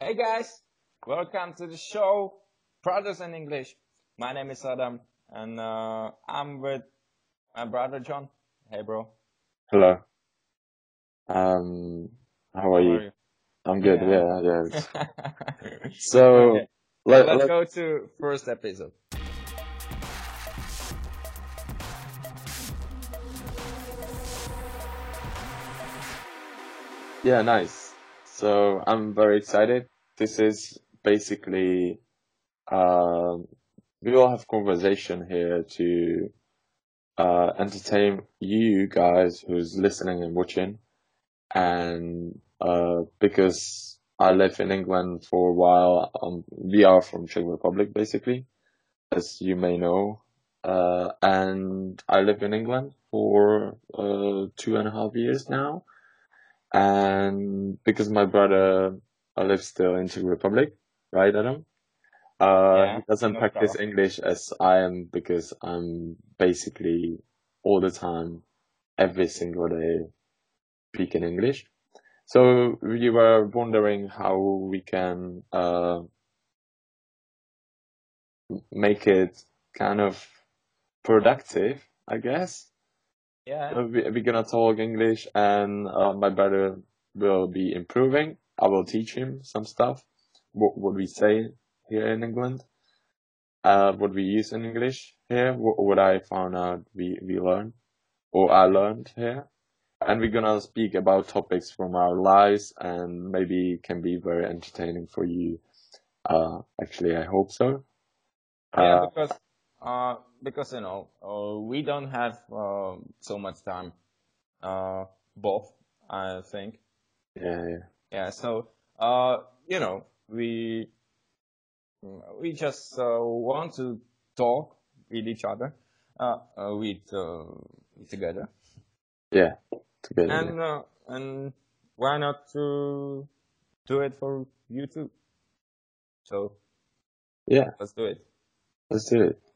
Hey guys, welcome to the show, Brothers in English. My name is Adam, and uh, I'm with my brother John. Hey, bro. Hello. Um, how are How you? are you? I'm good. Yeah. Yeah, yeah. So okay, let let's let go to first episode. yeah, nice. So I'm very excited. This is basically um we will have conversation here to uh entertain you guys who's listening and watching and uh because I live in England for a while, um we are from Czech Republic basically. as you may know. Uh, and I live in England for uh, two and a half years now. And because my brother lives still in Czech Republic, right, Adam? Uh, Yeah, he doesn't no practice problem. English as I am because I'm basically all the time, every single day, speaking English. So we were wondering how we can uh, make it kind of productive, I guess. Yeah, we, we're gonna talk English, and uh, my brother will be improving. I will teach him some stuff, what what we say here in England, uh, what we use in English here, what, what I found out we we learn or I learned here, and we're gonna speak about topics from our lives, and maybe can be very entertaining for you. Uh, actually, I hope so. yeah, Uh, because uh, because you know, uh, we don't have uh, so much time. Uh, both, I think. yeah, yeah. Yeah, so uh, you know, we we just uh, want to talk with each other, uh, uh with uh, together, Yeah, together. Yeah. and uh, and why not to do it for you too? So yeah, let's do it. let's do it.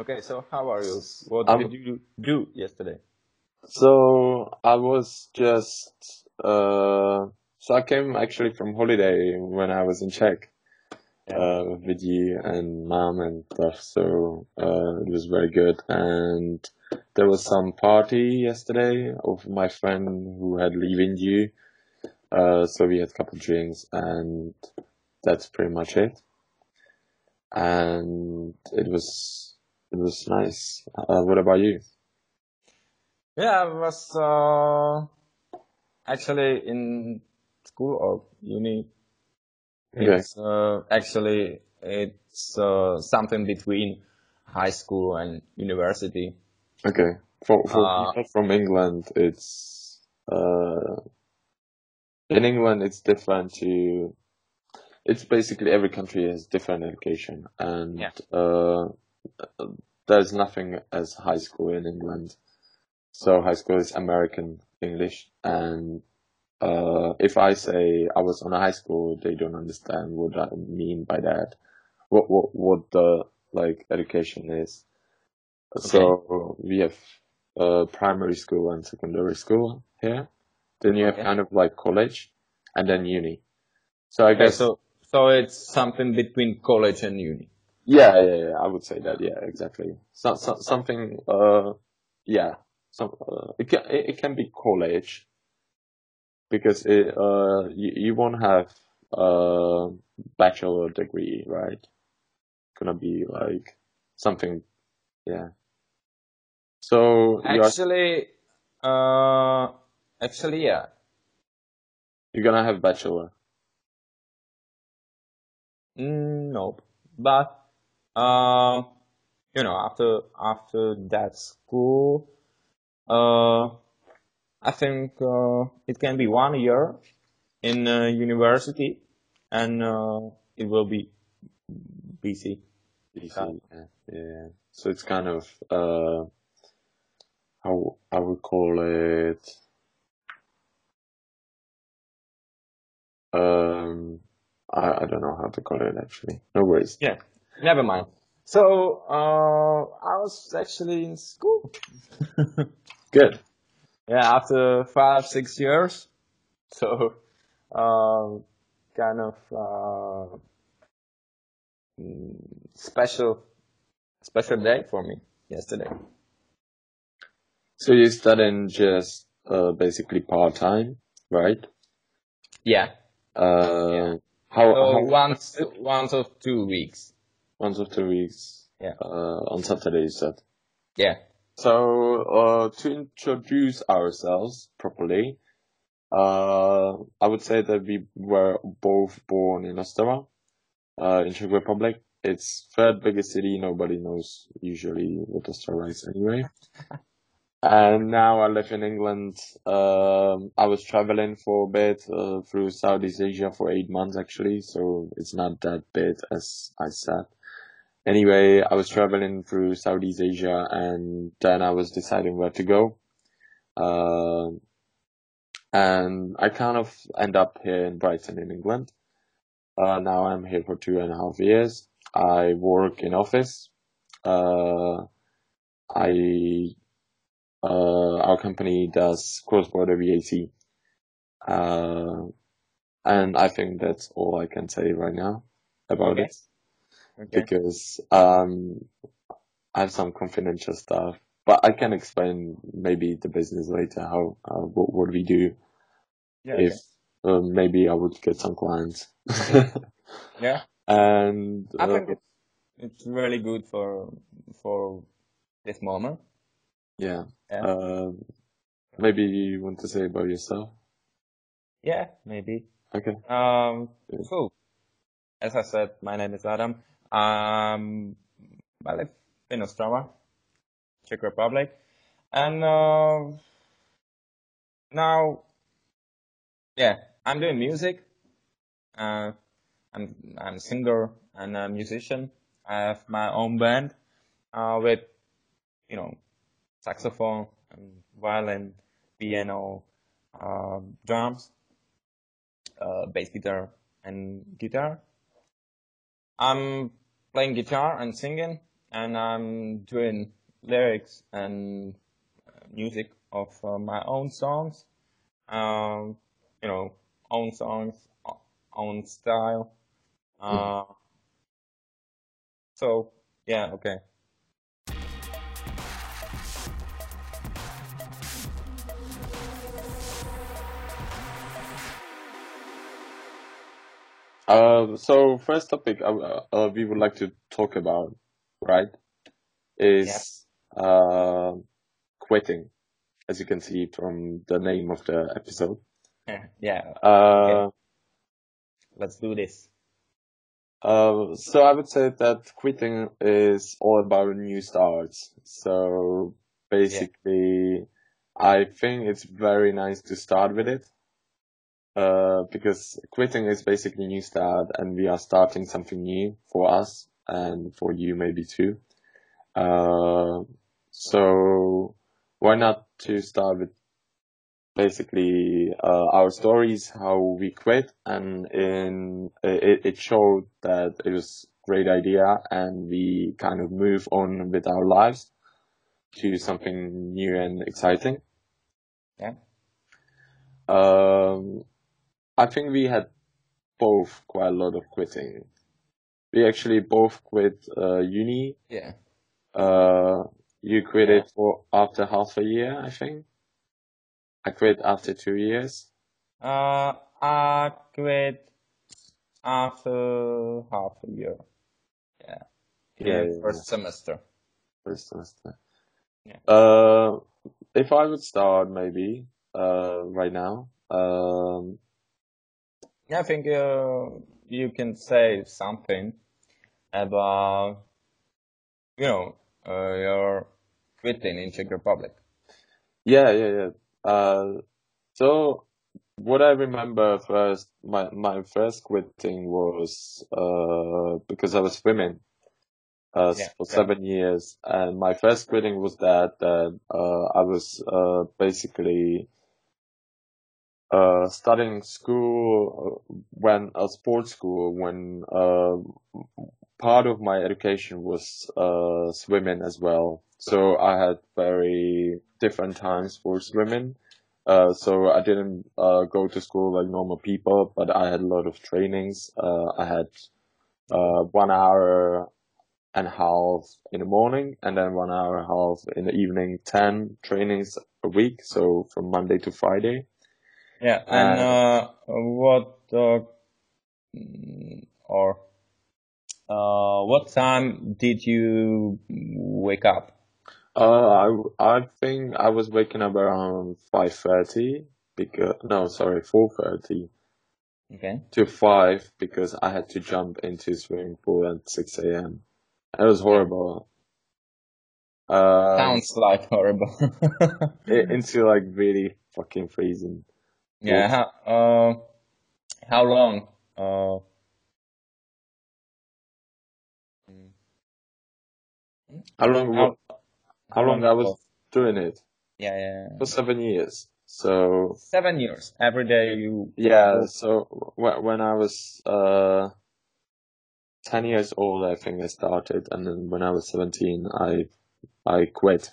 Okay, so how are you? What I'm did you do yesterday? So I was just uh so I came actually from holiday when I was in Czech Yeah. uh with you and mom and stuff. So uh it was very good and there was some party yesterday of my friend who had leaving you. Uh so we had a couple drinks and that's pretty much it. And it was it was nice. Uh what about you? Yeah, I was uh, actually in school or uni. Okay. It's uh, actually it's uh, something between high school and university. Okay. For for Uh, people from England, it's uh in England it's different to it's basically every country has different education and yeah, uh there's nothing as high school in England. So high school is American English and uh if I say I was on a high school, they don't understand what I mean by that. What what what the like education is. okay, So we have uh, primary school and secondary school here. Then you have okay, kind of like college and then uni. So I okay. guess, So so it's something between college and uni. Yeah, yeah, yeah, I would say that. Yeah, exactly. So, so, something, uh, yeah, some, uh, it can, it, can be college because it, uh, you, you won't have a bachelor degree, right? Gonna be like something, yeah. So Actually, uh, actually, yeah. you're gonna have bachelor. Mm, nope. But um, you know, after after that school, uh, I think uh, it can be one year in uh, university, and uh, it will be BC. BC, yeah, yeah. So it's kind of uh how I would call it um I, I don't know how to call it actually. No worries. yeah, never mind. So uh, I was actually in school. Good. yeah, after five six years. So um, kind of uh, special special day for me yesterday. So you're studying just uh, basically part time, right? Yeah. Uh, Yeah. How, So how once once or two weeks. Once or two weeks? Yeah. Uh, on Saturday, you said. Yeah. So uh, to introduce ourselves properly, uh, I would say that we were both born in Ostrava, uh, in Czech Republic. It's third biggest city. Nobody knows usually what Ostrava is anyway. And now I live in England. Um, I was traveling for a bit uh, through Southeast Asia for eight months actually, so it's not that bad as I said. Anyway, I was traveling through Southeast Asia, and then I was deciding where to go. Um, and I kind of end up here in Brighton in England. Uh, now I'm here for two and a half years. I work in office. Uh, I uh, our company does cross-border VAT. Uh, and I think that's all I can say right now about Okay. it Okay. because um, I have some confidential stuff, but I can explain maybe the business later how uh, what what we do Yeah. if uh, maybe I would get some clients. Yeah. and I uh, think it's it's really good for for this moment. yeah, Yeah. um, maybe you want to say about yourself. Yeah, maybe. Okay. Um, Yeah. so as I said, my name is Adam. Um, I live in Ostrava, Czech Republic, and uh, now, yeah, I'm doing music. Uh, I'm I'm a singer and a musician. I have my own band uh, with, you know, saxophone and violin, piano, uh, drums, uh, bass guitar, and guitar. I'm playing guitar and singing, and I'm doing lyrics and music of uh, my own songs. Um, you know, own songs, own style. Uh, so yeah, okay. Uh, so first topic uh, uh, we would like to talk about, right, is uh, quitting, as you can see from the name of the episode. yeah, Uh, let's do this. uh, so I would say that quitting is all about new starts. So basically, I think it's very nice to start with it. Uh, because quitting is basically new start and we are starting something new for us and for you maybe too. Uh, so why not to start with basically uh, our stories, how we quit, and in it, it showed that it was a great idea, and we kind of move on with our lives to something new and exciting. Yeah. Um, I think we had both quite a lot of quitting. We actually both quit uh, uni. Yeah. Uh, you quit Yeah. it for after half a year, I think. I quit after two years. Uh, I quit after half a year. Yeah. Yeah, yeah, first semester. first semester. Yeah. Uh, if I would start maybe uh right now, um, Yeah, I think uh, you can say something about, you know, uh, your quitting in Czech Republic. yeah, yeah, yeah. Uh, so what I remember first, my my first quitting was uh because I was swimming uh Yeah, for yeah. seven years, and my first quitting was that that uh I was uh basically uh studying school uh, when a sports school when uh part of my education was uh, swimming as well. So I had very different times for swimming. Uh, so I didn't uh, go to school like normal people, but I had a lot of trainings. Uh, I had uh, one hour and a half in the morning, and then one hour and a half in the evening. Ten trainings a week, so from Monday to Friday. Yeah, and uh, what uh, or uh, what time did you wake up? Uh, I I think I was waking up around five thirty because no, sorry, four thirty Okay. to five because I had to jump into swimming pool at six a.m. It was horrible. Um, Sounds like horrible. into like really fucking freezing. Yeah. How, uh, how long? Uh, How long? how, How long I was doing it? Yeah, yeah. yeah. For seven years. So Seven years. Every day you. yeah. So wh- when I was uh ten years old, I think I started, and then when I was seventeen, I I quit.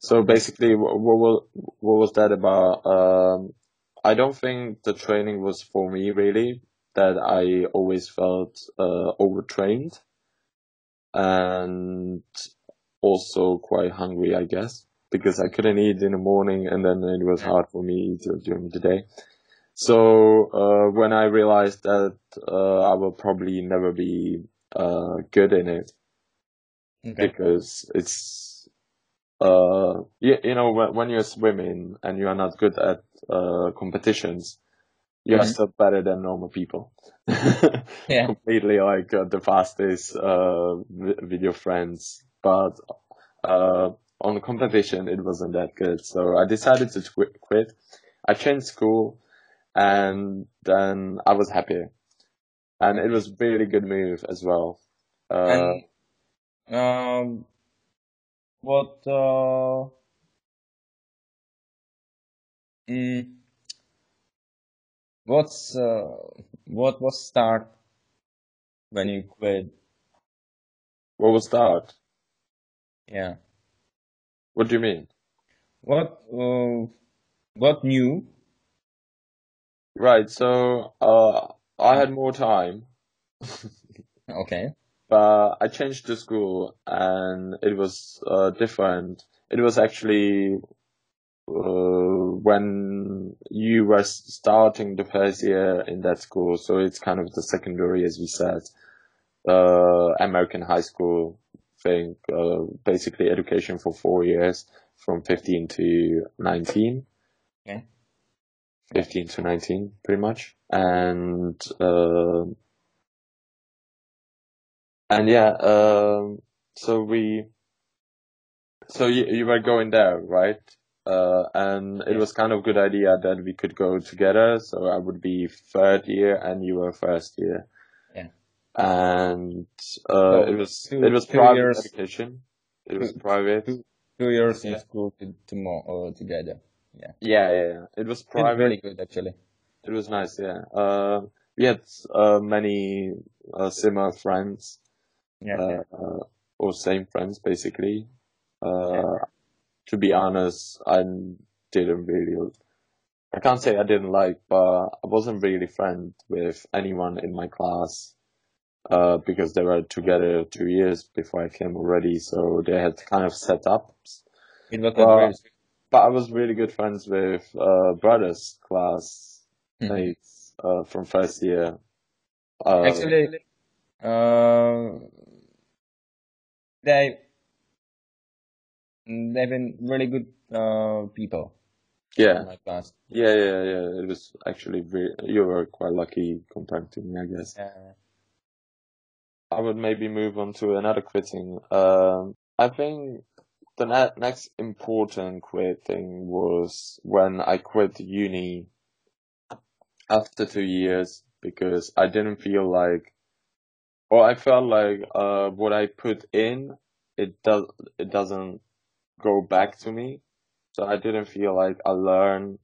So basically, what what, what was that about? Um, I don't think the training was for me really. That I always felt uh, overtrained, and also quite hungry, I guess, because I couldn't eat in the morning, and then it was hard for me to during the day. So uh, when I realized that uh, I will probably never be uh, good in it, Okay. because it's uh you, you know when, when you're swimming and you are not good at uh competitions you are Mhm. still better than normal people. Yeah. completely like uh, the fastest uh with your friends. But uh on the competition it wasn't that good. So i decided to twi- quit. I changed school and then i was happy. And it was really good move as well. Uh And um, what uh, mm, what's uh, what was start when you quit? what was that Yeah. what do you mean What uh, what new? Right, so uh, I had more time, Okay. But I changed the school and it was uh, different. It was actually uh, when you were starting the first year in that school, so it's kind of the secondary, as we said, uh, American high school thing, uh, basically education for four years from 15 to 19. Okay. 15 to 19 pretty much and uh, and yeah um so we so you, you were going there right uh and it was kind of good idea that we could go together so i would be third year and you were first year Yeah. and uh So it was two it was private years education it was two private two two years in school to, to more uh, together. Yeah. yeah yeah, yeah. it was private really good actually. It was nice, yeah. Uh, we had uh, many uh, similar friends, Yeah. uh, or same friends basically. Yeah. Uh, to be honest, I didn't really, I can't say I didn't like, but I wasn't really friend with anyone in my class, uh, because they were together two years before I came already, so they had kind of set up. It was not But, but I was really good friends with, uh, brothers class Mhm. mates, uh, from first year. Uh, Actually, uh, they they've been really good uh people yeah, yeah, yeah, yeah. It was actually very, you were quite lucky compared to me, I guess. Yeah. I would maybe move on to another quitting. Um, I think the ne- next important quit thing was when I quit uni after two years because I didn't feel like, or I felt like, uh, what I put in, it does, it doesn't go back to me. So I didn't feel like I learned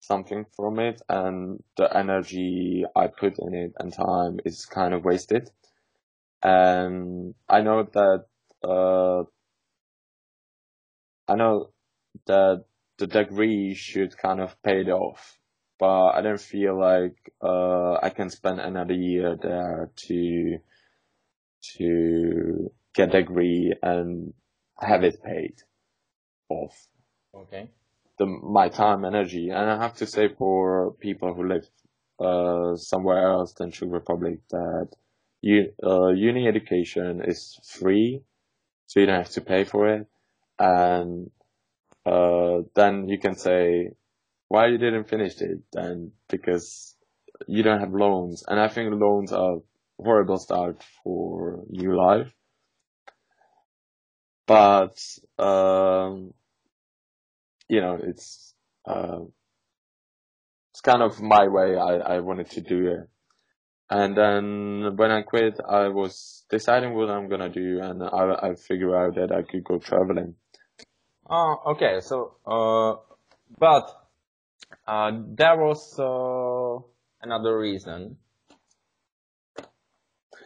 something from it and the energy I put in it and time is kind of wasted. and I know that uh, I know that the degree should kind of pay it off, but I don't feel like uh, I can spend another year there to to get a degree and have it paid off. Okay. The my time, energy, and I have to say for people who live uh, somewhere else than Czech Republic that you, uh, uni education is free, so you don't have to pay for it, and uh, then you can say why you didn't finish it then because you don't have loans and i think loans are horrible start for new life. But um, you know it's uh, it's kind of my way I, I wanted to do it. And then when i quit i was deciding what i'm gonna do and i, I figured out that i could go traveling. Uh, okay, so, uh, but, uh, there was, uh, another reason.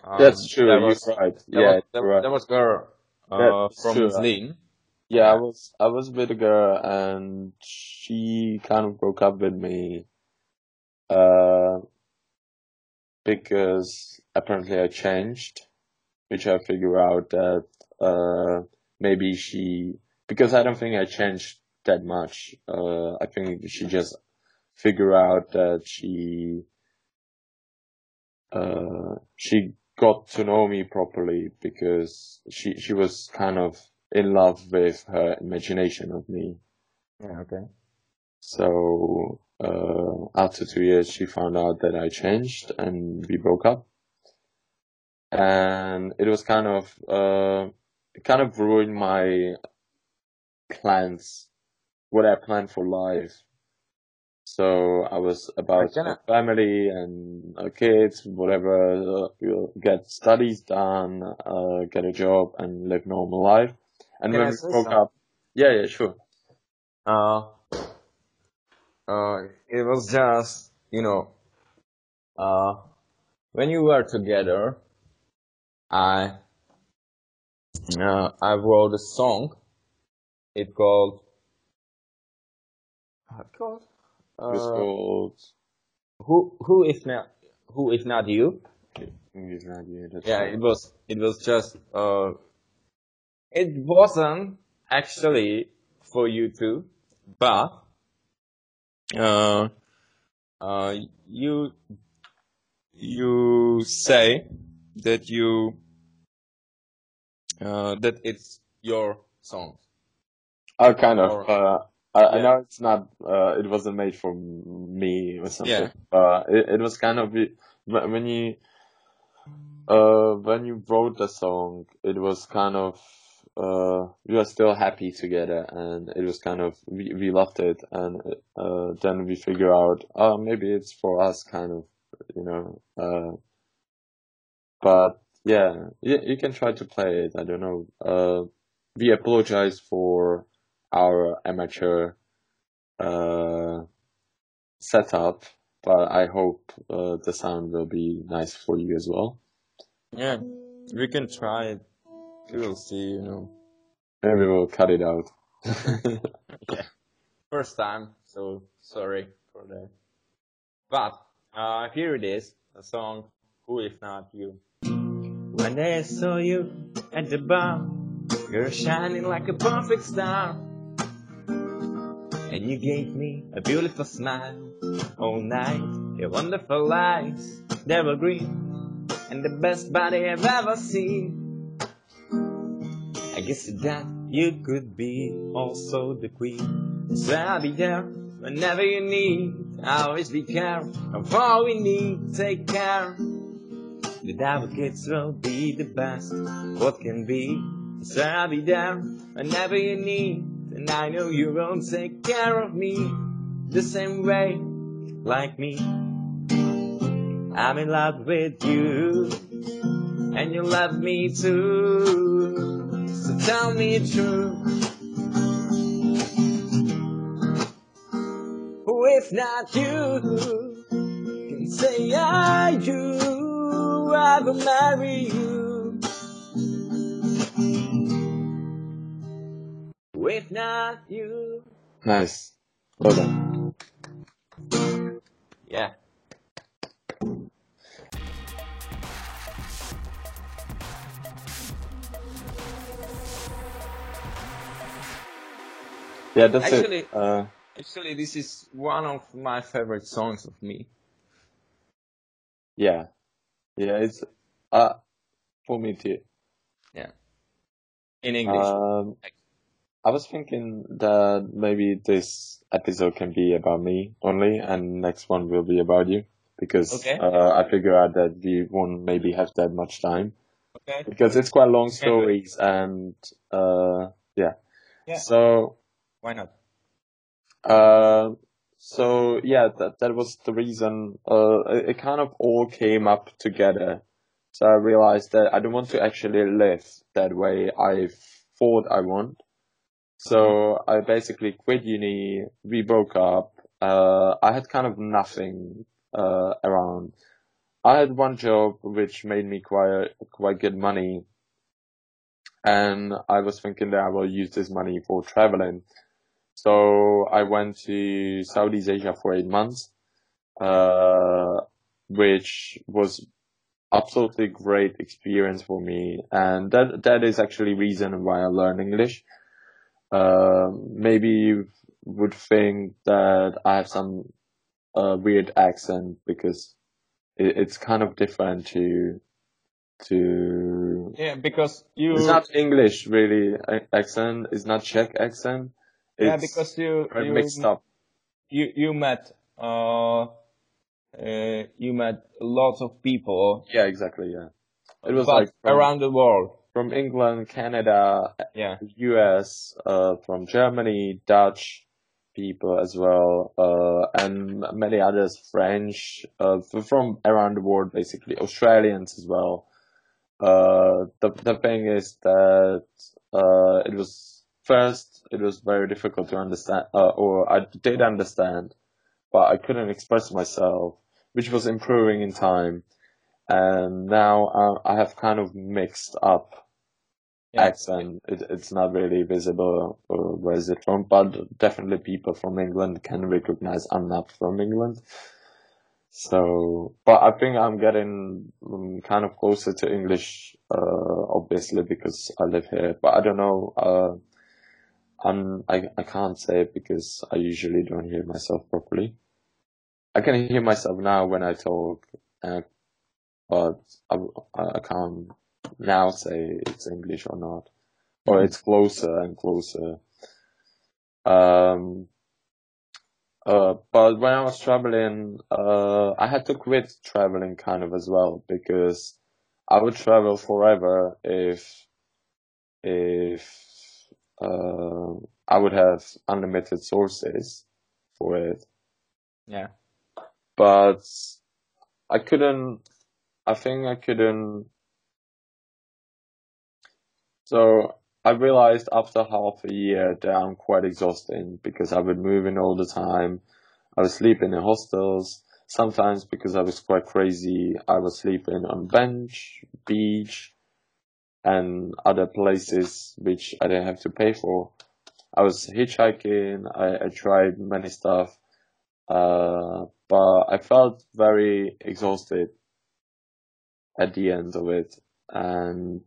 Um, that's true you're was, right there yeah was, you're right there was girl, uh, from true Zlin. Yeah, I was I was with a girl and she kind of broke up with me uh because apparently I changed, which I figure out that uh maybe she because I don't think I changed that much. Uh I think she just figure out that she uh she got to know me properly because she she was kind of in love with her imagination of me. Yeah, okay. So uh, after two years, she found out that I changed and we broke up. And it was kind of uh, it kind of ruined my plans, what I planned for life. So I was about can, family and uh, kids, whatever, uh, we'll get studies done, uh, get a job and live normal life. And can when I we broke up, yeah, yeah, sure. Uh, uh, it was just, you know, uh, when you were together, I, uh, I wrote a song. It called, how it called? It Uh, called who, who if not, who if not you? English Radio, that's Yeah, right. it was, it was just, uh, it wasn't actually for you two, but, uh, uh, you, you say that you, uh, that it's your song. Oh, kind of. Or, Uh, I, I know it's not. Uh, it wasn't made for me or something. yeah, Uh, it, it was kind of when when you uh when you wrote the song, it was kind of uh we were still happy together, and it was kind of we we loved it, and uh then we figure out oh maybe it's for us, kind of you know. Uh, but yeah, you, you can try to play it. I don't know. Uh, we apologize for our amateur uh, setup, but I hope uh, the sound will be nice for you as well. yeah, we can try it. We will see, you know. Maybe we'll cut it out. Yeah, first time, so sorry for that. But, uh, here it is, a song, Who If Not You. One day I saw you at the bar, you're shining like a perfect star. And you gave me a beautiful smile all night. Your wonderful eyes, they were green, and the best body I've ever seen. I guess that you could be also the queen. So I'll be there whenever you need. I'll always be care of all we need. Take care. The advocates will be the best. What can be? So I'll be there whenever you need. And I know you won't take care of me the same way, like me. I'm in love with you, and you love me too. So tell me true. If not you can say I do, I will marry you. If not you. Nice. Well done. Yeah. Yeah, that's Actually- it. Uh, Actually, this is one of my favorite songs of me. yeah. Yeah, it's, uh, for me too. Yeah, in English. Um, I was thinking that maybe this episode can be about me only, and next one will be about you, because Okay. uh, I figure out that we won't maybe have that much time, okay. because it's quite long stories, and uh, yeah. Yeah. So Why not? Uh, so yeah, that that was the reason. Uh, it, it kind of all came up together. So I realized that I don't want to actually live that way I thought I want. So I basically quit uni. We broke up. Uh, I had kind of nothing uh around. I had one job which made me quite quite good money, and I was thinking that I will use this money for traveling. So I went to Southeast Asia for eight months, uh, which was absolutely great experience for me, and that that is actually reason why I learned English. Uh, maybe you would think that I have some uh, weird accent because it, it's kind of different to to. Yeah, because you. It's not English really accent. It's not Czech accent. yeah, because you you mixed up. you you met uh, uh you met lots of people, Yeah, exactly. Yeah, it was but like from, around the world. From England, Canada, Yeah. U.S., uh, from Germany, Dutch people as well, uh, and many others, French, uh, from around the world, basically Australians as well. Uh, the the thing is that uh, it was first it was very difficult to understand, uh, or I did understand, but I couldn't express myself, which was improving in time. And now uh, I have kind of mixed up Yeah. accent. It, it's not really visible uh, where is it from, but definitely people from England can recognize I'm not from England. So, but I think I'm getting um, kind of closer to English, uh, obviously because I live here. But I don't know. Uh, I'm I I can't say it because I usually don't hear myself properly. I can hear myself now when I talk, uh, but I, I can't now say it's English or not, or it's closer and closer. Um, uh, but when I was traveling, uh, I had to quit traveling kind of as well because I would travel forever if, if, uh, I would have unlimited sources for it. Yeah. But I couldn't, I think I couldn't So I realized after half a year that I'm quite exhausting because I've been moving all the time. I was sleeping in hostels. Sometimes because I was quite crazy, I was sleeping on bench, beach, and other places which I didn't have to pay for. I was hitchhiking. I, I tried many stuff, uh, but I felt very exhausted at the end of it, and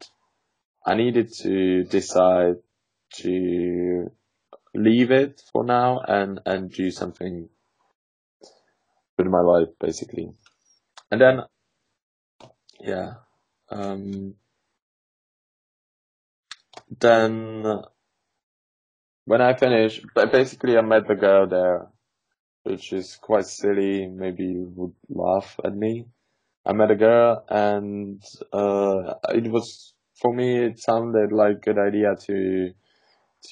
I needed to decide to leave it for now and and do something with my life basically. And then yeah, um, then when I finished, ba- basically I met the girl there, which is quite silly. Maybe you would laugh at me. I met a girl and uh, it was for me it sounded like a good idea to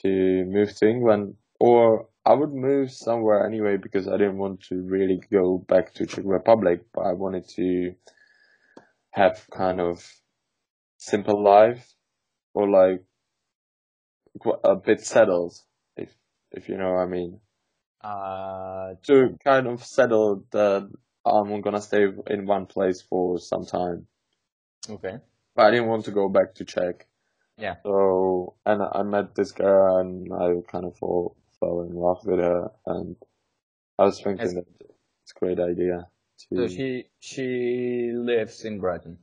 to move to England or I would move somewhere anyway because I didn't want to really go back to Czech Republic but I wanted to have kind of simple life or like a bit settled if if you know what I mean. Uh, to kind of settle that I'm gonna stay in one place for some time okay. but I didn't want to go back to Czech Yeah. So and I met this girl and I kind of fall, fell in love with her and I was thinking Yes. that it's a great idea to So she she lives in Brighton.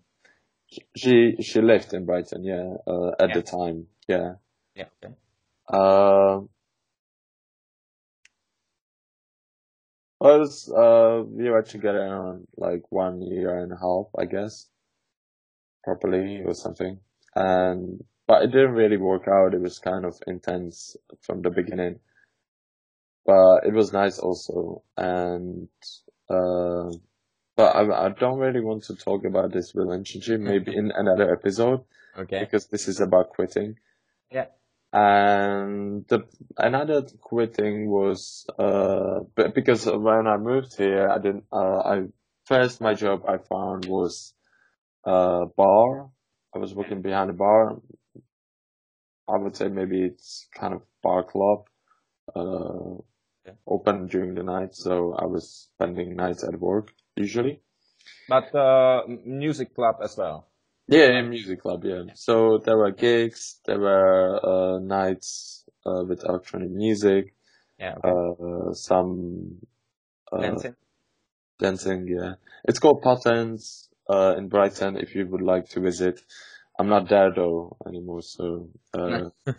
she she lived in Brighton, yeah, uh, at Yeah. the time, yeah. Yeah. Okay. Um, well, it was, uh, we were together around like one year and a half, I guess, properly or something. And, but it didn't really work out. It was kind of intense from the beginning, but it was nice also. And, uh, but I, I don't really want to talk about this relationship, maybe in another episode, Okay. because this is about quitting. Yeah. And the another thing was uh because when I moved here, I didn't. Uh, I first my job I found was a bar. I was working behind a bar. I would say maybe it's kind of bar club, uh, Yeah. open during the night. So I was spending nights at work usually. But uh, music club as well. Yeah, in music club, yeah. So there were gigs, there were uh, nights uh, with electronic music, Yeah. Okay. uh, some uh, Dancing. dancing, yeah. It's called Patterns uh, in Brighton if you would like to visit. I'm not there though anymore, so uh,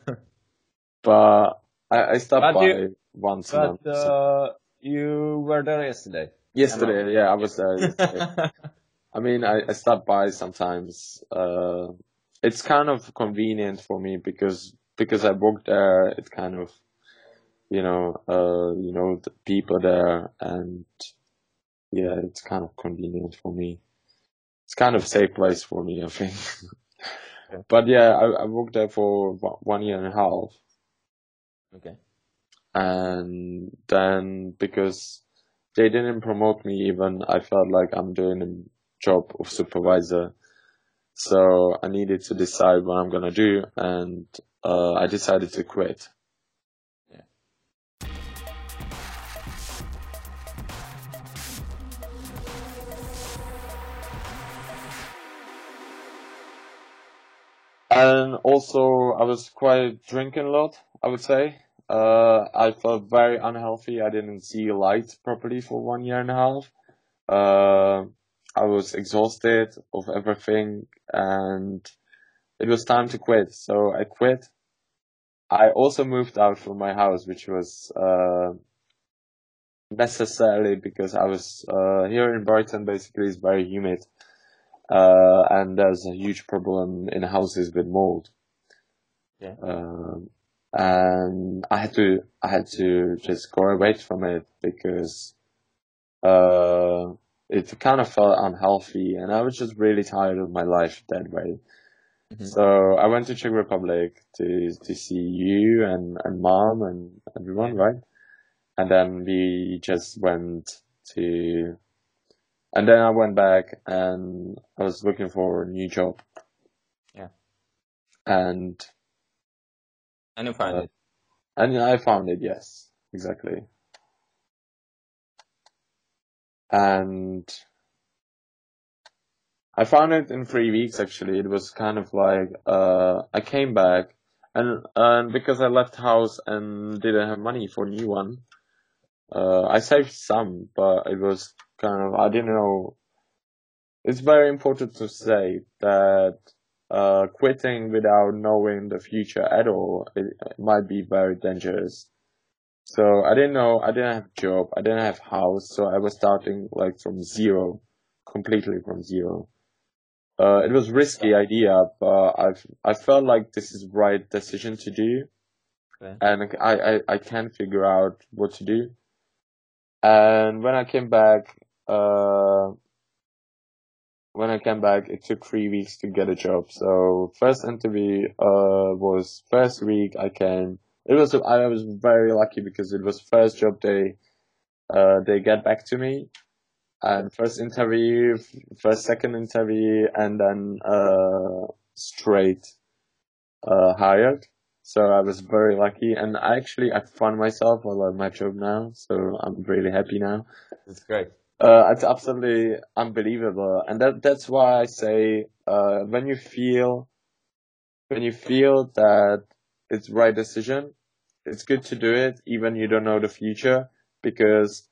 but I, I stopped But by you- once a month. But so- uh, you were there yesterday. yesterday, yeah, I was there yesterday. I mean, I, I stop by sometimes. Uh, it's kind of convenient for me because because I work there. It's kind of, you know, uh, you know, the people there, and yeah, it's kind of convenient for me. It's kind of safe place for me, I think. Okay. But yeah, I, I worked there for one year and a half, okay. and then because they didn't promote me even, I felt like I'm doing job of supervisor. So I needed to decide what I'm gonna do, and uh, I decided to quit. Yeah. And also, I was quite drinking a lot, I would say. Uh, I felt very unhealthy. I didn't see light properly for one year and a half. Uh, I was exhausted of everything and it was time to quit. So I quit. I also moved out from my house, which was, uh, necessarily because I was, uh, here in Brighton basically it's very humid. Uh, and there's a huge problem in houses with mold. Yeah. Um, and I had to, I had to just go away from it because, uh, it kind of felt unhealthy and I was just really tired of my life that way. Mhm. So I went to Czech Republic to, to see you and, and mom and everyone, right? And then we just went to, and then I went back and I was looking for a new job. Yeah. And, And you find Uh, it. and I found it, yes, exactly. And I found it in three weeks actually. It was kind of like, uh, I came back and, and because I left house and didn't have money for a new one, uh, I saved some, but it was kind of, I didn't know. It's very important to say that, uh, quitting without knowing the future at all, it, it might be very dangerous. So I didn't know, I didn't have a job, I didn't have house, so I was starting like from zero, completely from zero. Uh, it was risky idea, but I I felt like this is right decision to do, Okay. and I, I I can figure out what to do. And when I came back, uh, when I came back, it took three weeks to get a job. So first interview uh was first week I came. It was I was very lucky because it was first job they uh they get back to me and first interview, first second interview, and then uh straight uh hired. So I was very lucky, and I actually I found myself. I love my job now, so I'm really happy now. It's great. Uh, it's absolutely unbelievable, and that that's why I say uh, when you feel when you feel that it's right decision, it's good to do it, even you don't know the future, because,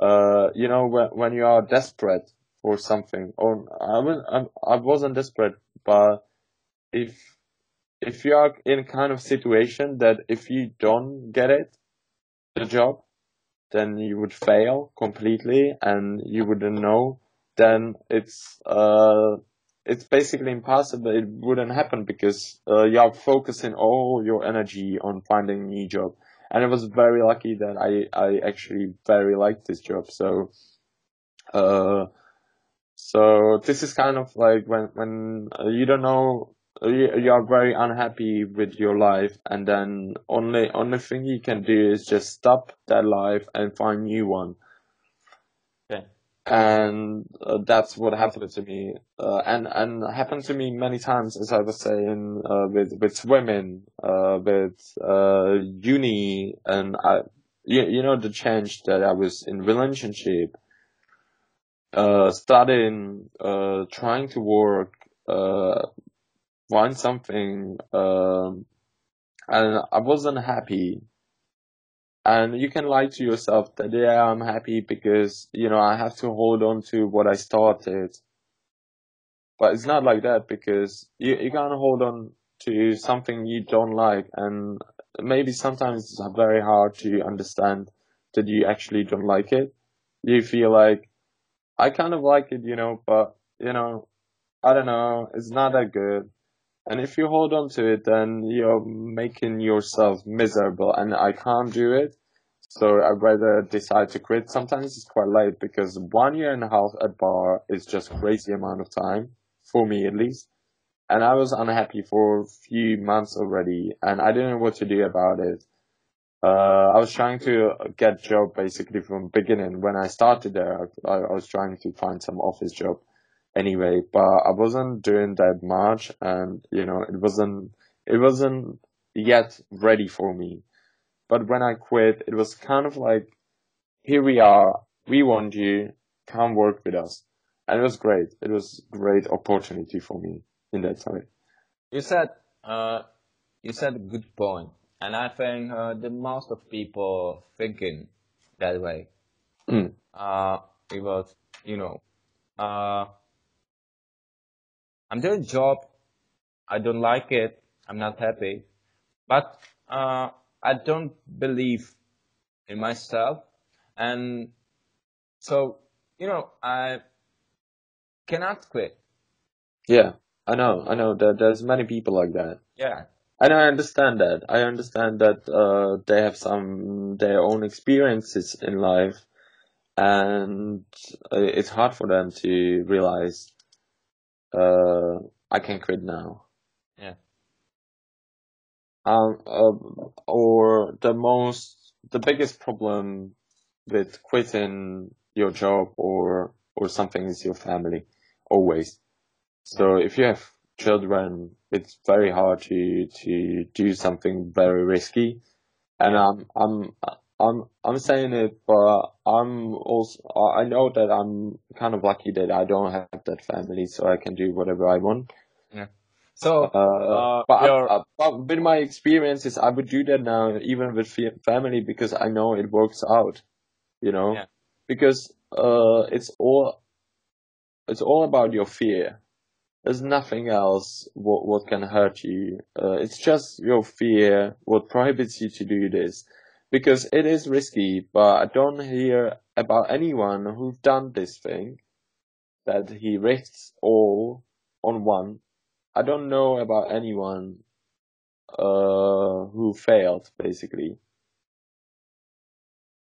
uh, you know, when, when you are desperate for something, or I, was, I wasn't desperate, but if, if you are in kind of situation that if you don't get it, the job, then you would fail completely and you wouldn't know, then it's, uh, it's basically impossible. It wouldn't happen because uh, you are focusing all your energy on finding a new job. And I was very lucky that I, I actually very liked this job. So, uh, so this is kind of like when, when uh, you don't know, you, you are very unhappy with your life and then only, only thing you can do is just stop that life and find new one and uh, that's what happened to me uh, and and happened to me many times as i was saying uh, with with swimming uh, with uh, uni and i you, you know the change that i was in relationship uh, studying trying to work find something um, and i wasn't happy and you can lie to yourself that yeah i'm happy because you know i have to hold on to what i started. But it's not like that because you, you can't hold on to something you don't like. And maybe sometimes it's very hard to understand that you actually don't like it. You feel like i kind of like it you know but you know i don't know. It's not that good and if you hold on to it, then you're making yourself miserable and I can't do it. So I'd rather decide to quit. Sometimes it's quite late because one year and a half at bar is just crazy amount of time for me at least. And I was unhappy for a few months already and I didn't know what to do about it. Uh, I was trying to get job basically from beginning. When I started there, I, I was trying to find some office job anyway, but I wasn't doing that much and, you know, it wasn't, it wasn't yet ready for me. But when I quit, it was kind of like, here we are, we want you, come work with us. And it was great. It was great opportunity for me in that time. You said, uh, you said a good. And I think, uh, the most of people thinking that way. Mm. Uh, it was, you know, uh, I'm doing a job. I don't like it. I'm not happy. But uh, I don't believe in myself. And so, you know, I cannot quit. Yeah, I know. I know that there's many people like that. Yeah. And I understand that. I understand that uh, they have some their own experiences in life, and uh, it's hard for them to realize uh, I can quit now. Yeah. Um, uh, or the most, the biggest problem with quitting your job or, or something is your family, always. So if you have children, it's very hard to, to do something very risky. And I'm, I'm, I'm I'm saying it, but I'm also I know that I'm kind of lucky that I don't have that family, so I can do whatever I want. Yeah. So, Uh, uh, but, I, I, but with my experiences, I would do that now, even with family, because I know it works out. You know, Yeah. because uh, it's all it's all about your fear. There's nothing else what what can hurt you. Uh, it's just your fear what prohibits you to do this because it is risky, but I don't hear about anyone who've done this thing that he risks all on one. I don't know about anyone uh who failed basically.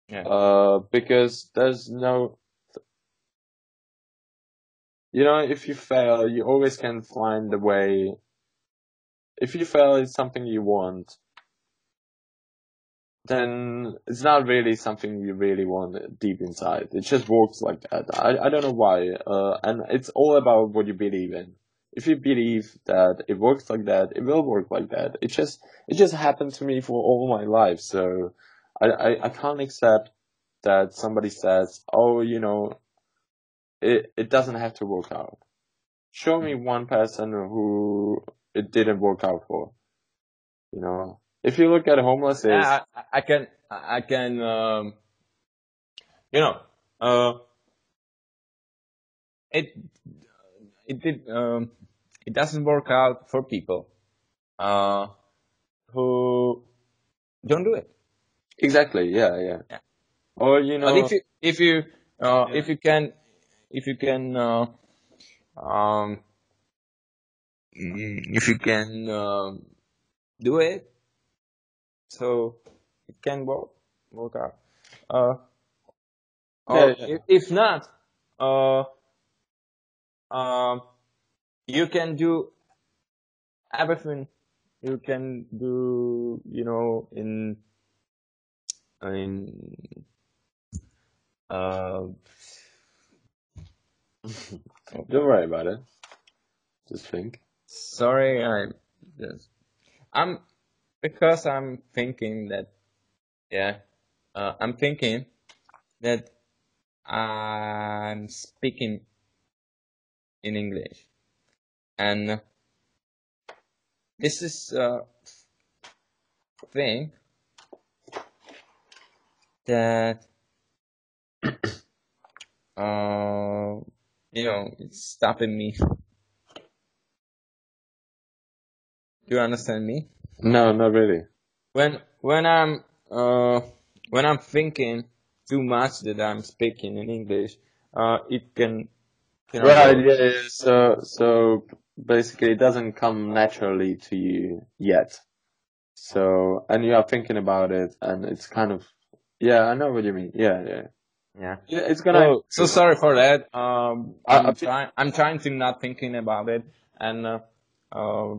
yeah. Uh because there's no you know if you fail you always can find a way if you fail it's something you want then it's not really something you really want deep inside. It just works like that. I, I don't know why. Uh, and it's all about what you believe in. If you believe that it works like that, it will work like that. It just, it just happened to me for all my life. So I, I, I can't accept that somebody says, oh, you know, it, it doesn't have to work out. Show me one person who, it didn't work out for. You know, if you look at homeless, is I, I, I can I can um, you know uh, it it did um, it doesn't work out for people uh, who don't do it. exactly, yeah, yeah, Yeah. Or you know, But if you if you uh, Yeah. if you can if you can uh, um if you can um, do it, so it can work work out. Uh, or Yeah, yeah. If, if not, uh, um, you can do everything. You can do you know in in uh don't worry about it. Just think. sorry I just I'm because I'm thinking that yeah uh, I'm thinking that I'm speaking in English. And this is a thing that uh you know it's stopping me. Do you understand me No, not really. when when I'm uh when I'm thinking too much that I'm speaking in English, uh it can can Right, also- yeah, yeah. So, so basically, it doesn't come naturally to you yet. So, and you are thinking about it, and it's kind of, yeah, I know what you mean. Yeah, yeah, yeah. yeah. It's gonna. So, so sorry for that. Um, I'm I- trying. I'm trying to not thinking about it, and uh, uh,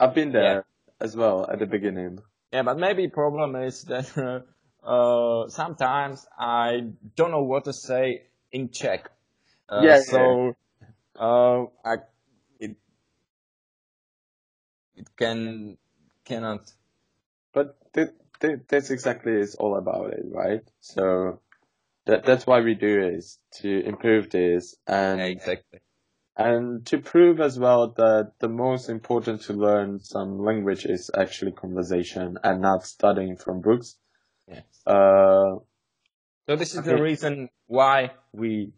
I've been there as well at the beginning. yeah. But maybe problem is that uh, sometimes I don't know what to say in Czech. Uh, Yeah, yeah. So, uh, I it it can cannot. But th- th- that's exactly is all about it, right? So that that's why we do is to improve this and Yeah, exactly. And to prove as well that the most important to learn some language is actually conversation and not studying from books. Yeah. Uh, So this is Okay. the reason why we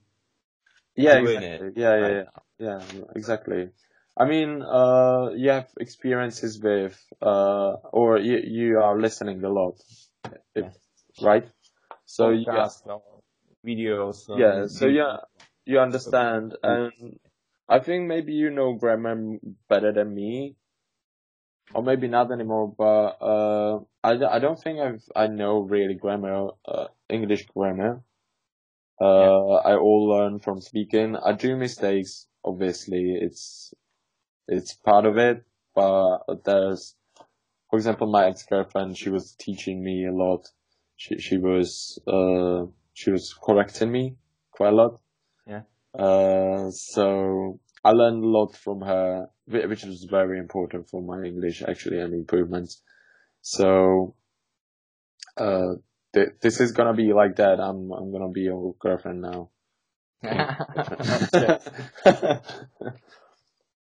yeah, exactly. it Yeah, yeah, right yeah, yeah, exactly. I mean, uh, you have experiences with, uh, or you, you are listening a lot, if, right? So you, podcast or videos. um, yeah, so YouTube. yeah, you understand, and I think maybe you know grammar better than me, or maybe not anymore. But uh, I, I don't think I've I know really grammar, uh, English grammar. Uh, I all learn from speaking. I do mistakes, obviously. It's it's part of it, but there's, for example, my ex girlfriend. She was teaching me a lot. She she was uh she was correcting me quite a lot. Uh, so I learned a lot from her, which was very important for my English actually and improvements. So, uh, th- this is gonna be like that. I'm I'm gonna be your girlfriend now.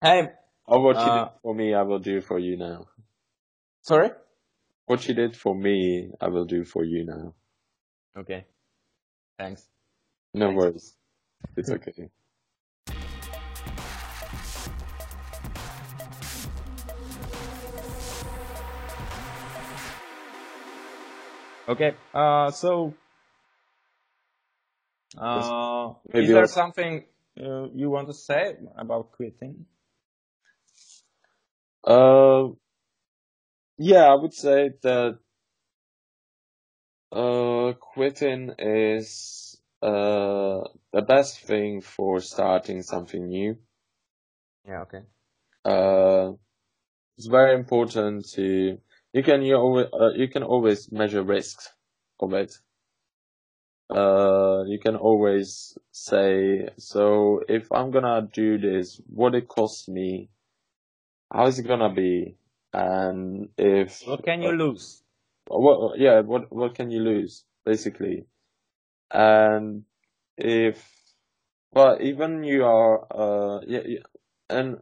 Hey, or what she Uh, did for me, I will do for you now. sorry. What she did for me, I will do for you now. Okay. Thanks. No Thanks. worries. It's okay. Okay. Uh, so, uh, is there something uh, you want to say about quitting? Uh, yeah, I would say that uh, quitting is uh, the best thing for starting something new. Yeah. Okay. Uh, it's very important to you can you always uh, you can always measure risks of it. Uh, you can always say so if I'm gonna do this, what it costs me, how is it gonna be, and if What can you lose? what yeah what what can you lose basically and if well even you are uh yeah, yeah and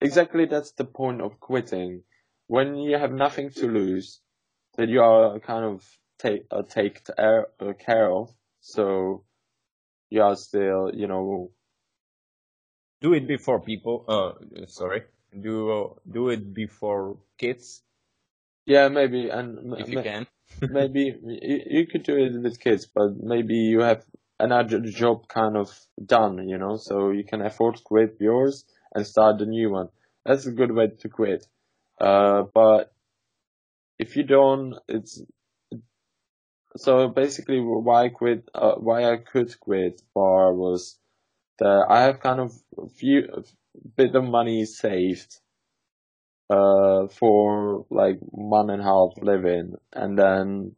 exactly that's the point of quitting. When you have nothing to lose, that you are kind of take uh, take care, uh, care of, so you are still, you know, do it before people. Uh, sorry, do do it before kids yeah, maybe, and if you can. Maybe you, you could do it with kids, but maybe you have another job kind of done, you know, so you can afford to quit yours and start the new one. That's a good way to quit. Uh, but if you don't, it's so basically why I quit, uh, why I could quit bar was that I have kind of a few bit of money saved uh for like month and half living. And then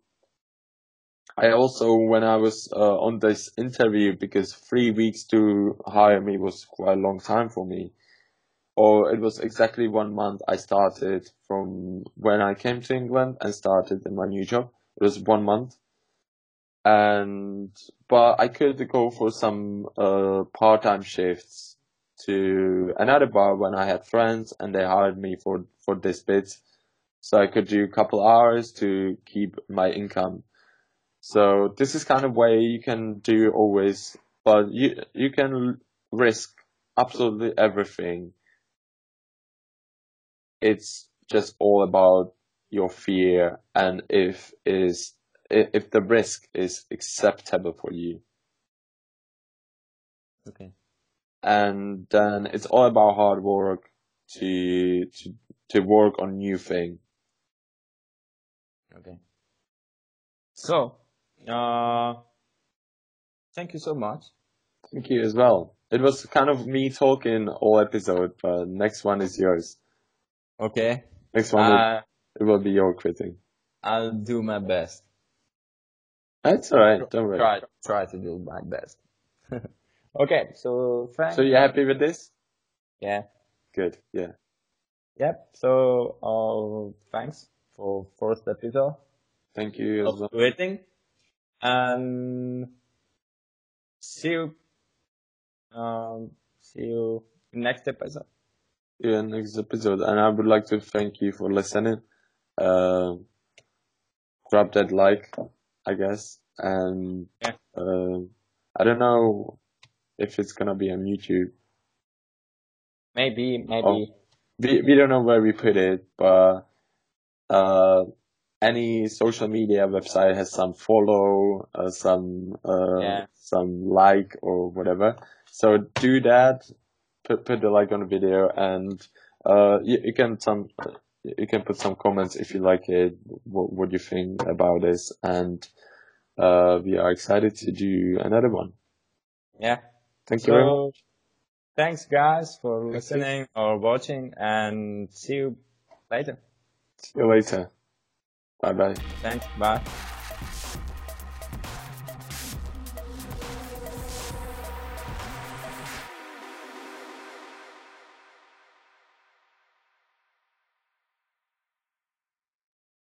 I also when I was uh, on this interview because three weeks to hire me was quite a long time for me or it was exactly one month I started from when I came to England and started in my new job. It was one month. And but I could go for some uh part-time shifts to another bar when I had friends and they hired me for, for this bit. So I could do a couple hours to keep my income. So this is kind of way you can do always, but you, you can risk absolutely everything. It's just all about your fear and if is if the risk is acceptable for you. Okay and then it's all about hard work to to to work on new thing. Okay. So, uh, thank you so much. Thank you as well. It was kind of me talking all episode, but next one is yours. Okay. Next one, Uh, will, it will be your quitting. I'll do my best. That's alright. Don't worry. Try, try to do my best. okay. So, thank So you happy with this? Yeah. Good. Yeah. Yep. So, uh, thanks for first episode Thank you of well. quitting, and see you. Um, see you next episode. Yeah, next episode. And I would like to thank you for listening. Uh, grab that like, I guess. And Yeah. uh, I don't know if it's gonna be on YouTube. Maybe, maybe. Oh. We we don't know where we put it, but uh, any social media website has some follow, uh, some uh, Yeah. some like or whatever. So do that. Put put the like on the video, and uh, you, you can some you can put some comments if you like it. What what you think about this, and uh, we are excited to do another one. Yeah. Thank you very much. thanks guys for Thank you. listening or watching and see you later. See you later. Bye bye. Thanks. Bye.